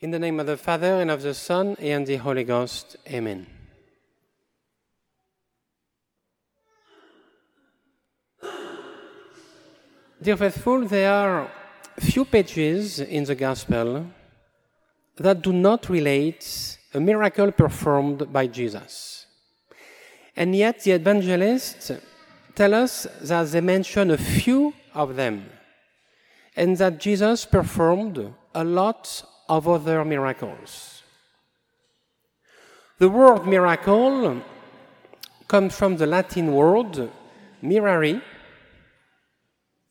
In the name of the Father, and of the Son, and the Holy Ghost. Amen. Dear faithful, there are few pages in the Gospel that do not relate a miracle performed by Jesus. And yet the evangelists tell us that they mention a few of them and that Jesus performed a lot of other miracles. The word miracle comes from the Latin word mirari,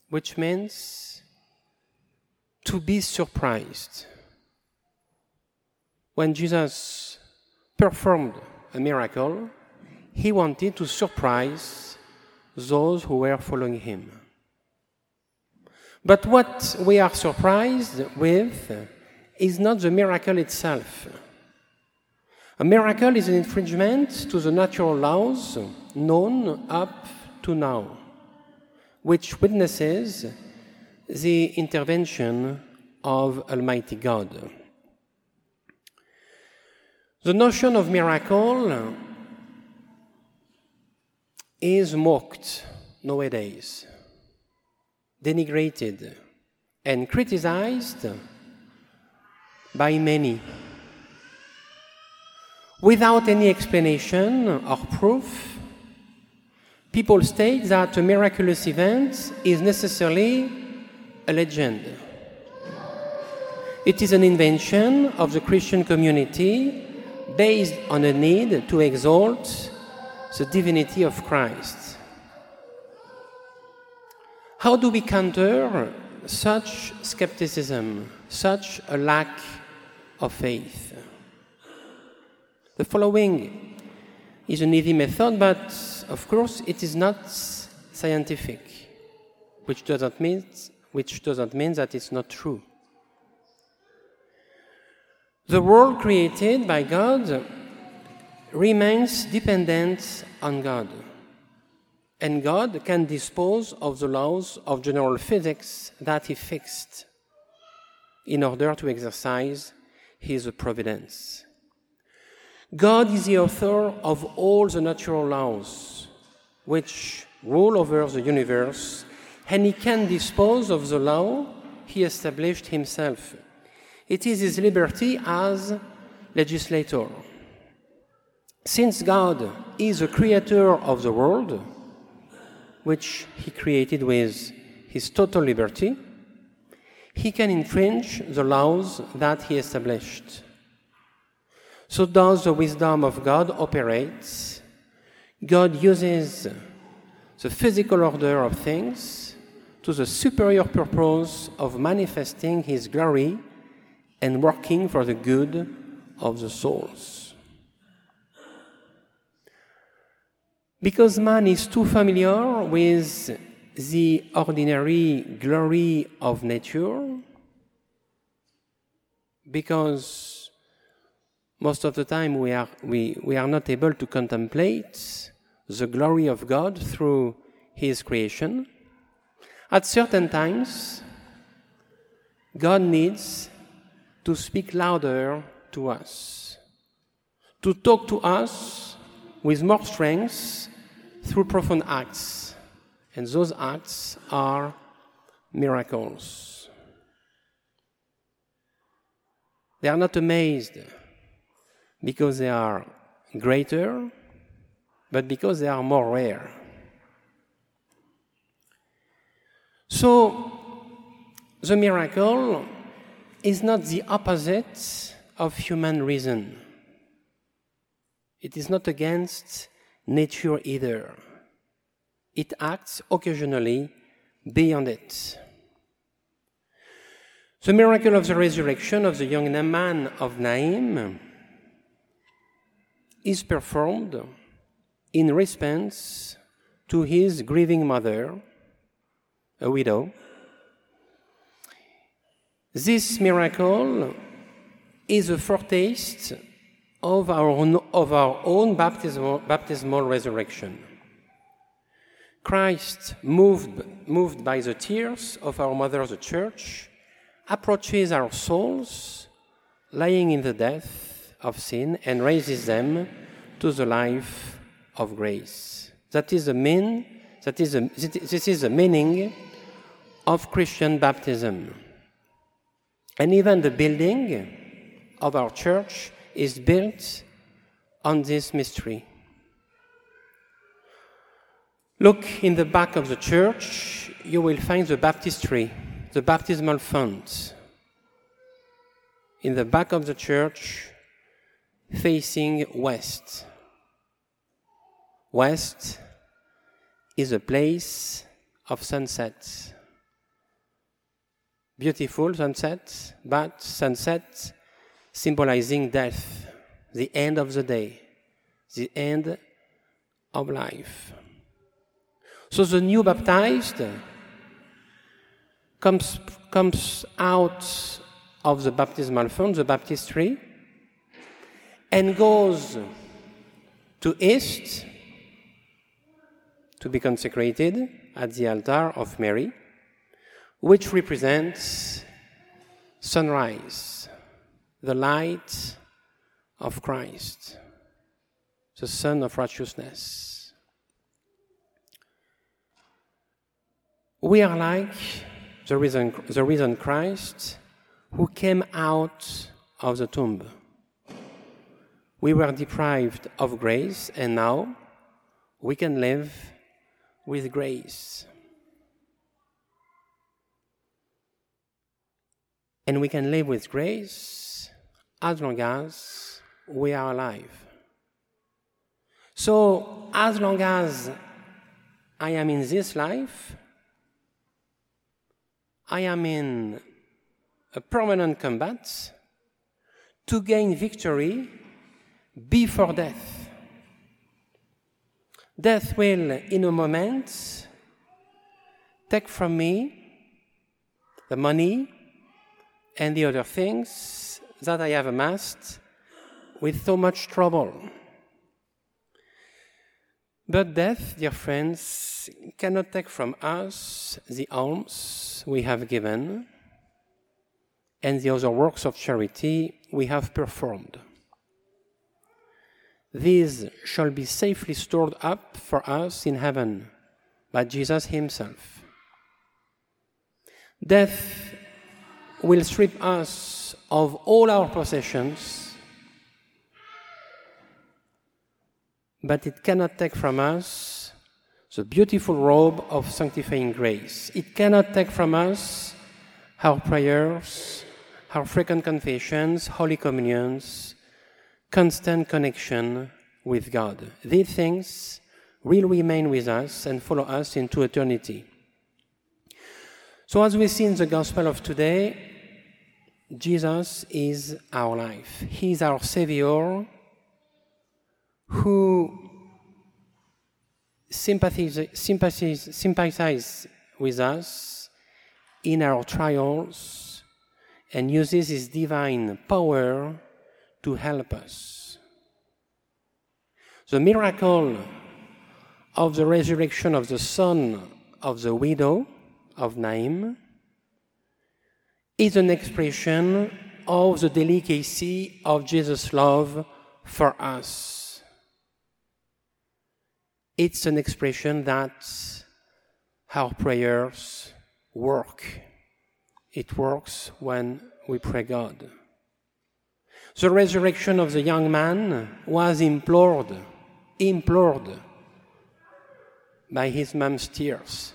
which means to be surprised. When Jesus performed a miracle, he wanted to surprise those who were following him. But what we are surprised with is not the miracle itself. A miracle is an infringement to the natural laws known up to now, which witnesses the intervention of Almighty God. The notion of miracle is mocked nowadays, denigrated, and criticized by many. Without any explanation or proof, people state that a miraculous event is necessarily a legend. It is an invention of the Christian community based on a need to exalt the divinity of Christ. How do we counter such skepticism, such a lack of faith? The following is an easy method, but of course it is not scientific, which doesn't mean, which doesn't mean that it's not true. The world created by God remains dependent on God, and God can dispose of the laws of general physics that He fixed in order to exercise His providence. God is the author of all the natural laws which rule over the universe, and He can dispose of the law He established Himself. It is His liberty as legislator. Since God is the creator of the world, which He created with His total liberty, He can infringe the laws that He established. So does the wisdom of God operate. God uses the physical order of things to the superior purpose of manifesting His glory and working for the good of the souls. Because man is too familiar with the ordinary glory of nature, because most of the time we are, we, we are not able to contemplate the glory of God through His creation. At certain times, God needs to speak louder to us, to talk to us with more strength through profound acts. And those acts are miracles. They are not amazed because they are greater, but because they are more rare. So, the miracle is not the opposite of human reason. It is not against nature either. It acts occasionally beyond it. The miracle of the resurrection of the young man of Naim is performed in response to his grieving mother, a widow. This miracle is a foretaste of our own, of our own baptismal, baptismal resurrection. Christ, moved, moved by the tears of our mother, the church, approaches our souls lying in the death of sin and raises them to the life of grace. That is the mean, that is the, this is the meaning of Christian baptism. And even the building of our church is built on this mystery. Look in the back of the church, you will find the baptistry, the baptismal font. In the back of the church, facing west. West is a place of sunsets. Beautiful sunsets, but sunsets symbolizing death, the end of the day, the end of life. So the new baptized comes, comes out of the baptismal font, the baptistry, and goes to east to be consecrated at the altar of Mary, which represents sunrise, the light of Christ, the Sun of righteousness. We are like the risen, the risen Christ who came out of the tomb. We were deprived of grace, and now we can live with grace. And we can live with grace as long as we are alive. So, as long as I am in this life, I am in a permanent combat to gain victory before death. Death will, in a moment, take from me the money and the other things that I have amassed with so much trouble. But death, dear friends, cannot take from us the alms we have given and the other works of charity we have performed. These shall be safely stored up for us in heaven by Jesus Himself. Death will strip us of all our possessions but it cannot take from us the beautiful robe of sanctifying grace. It cannot take from us our prayers, our frequent confessions, holy communions, constant connection with God. These things will remain with us and follow us into eternity. So, as we see in the gospel of today, Jesus is our life. He is our Savior who sympathize, sympathize, with us in our trials and uses his divine power to help us. The miracle of the resurrection of the son of the widow of Naim is an expression of the delicacy of Jesus' love for us. It's an expression that our prayers work. It works when we pray God. The resurrection of the young man was implored, implored by his mom's tears.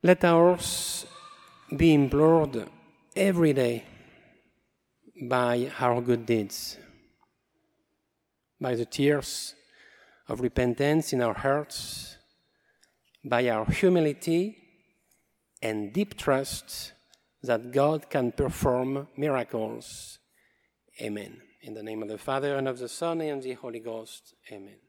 Let ours be implored every day by our good deeds by the tears of repentance in our hearts, by our humility and deep trust that God can perform miracles. Amen. In the name of the Father, and of the Son, and of the Holy Ghost. Amen.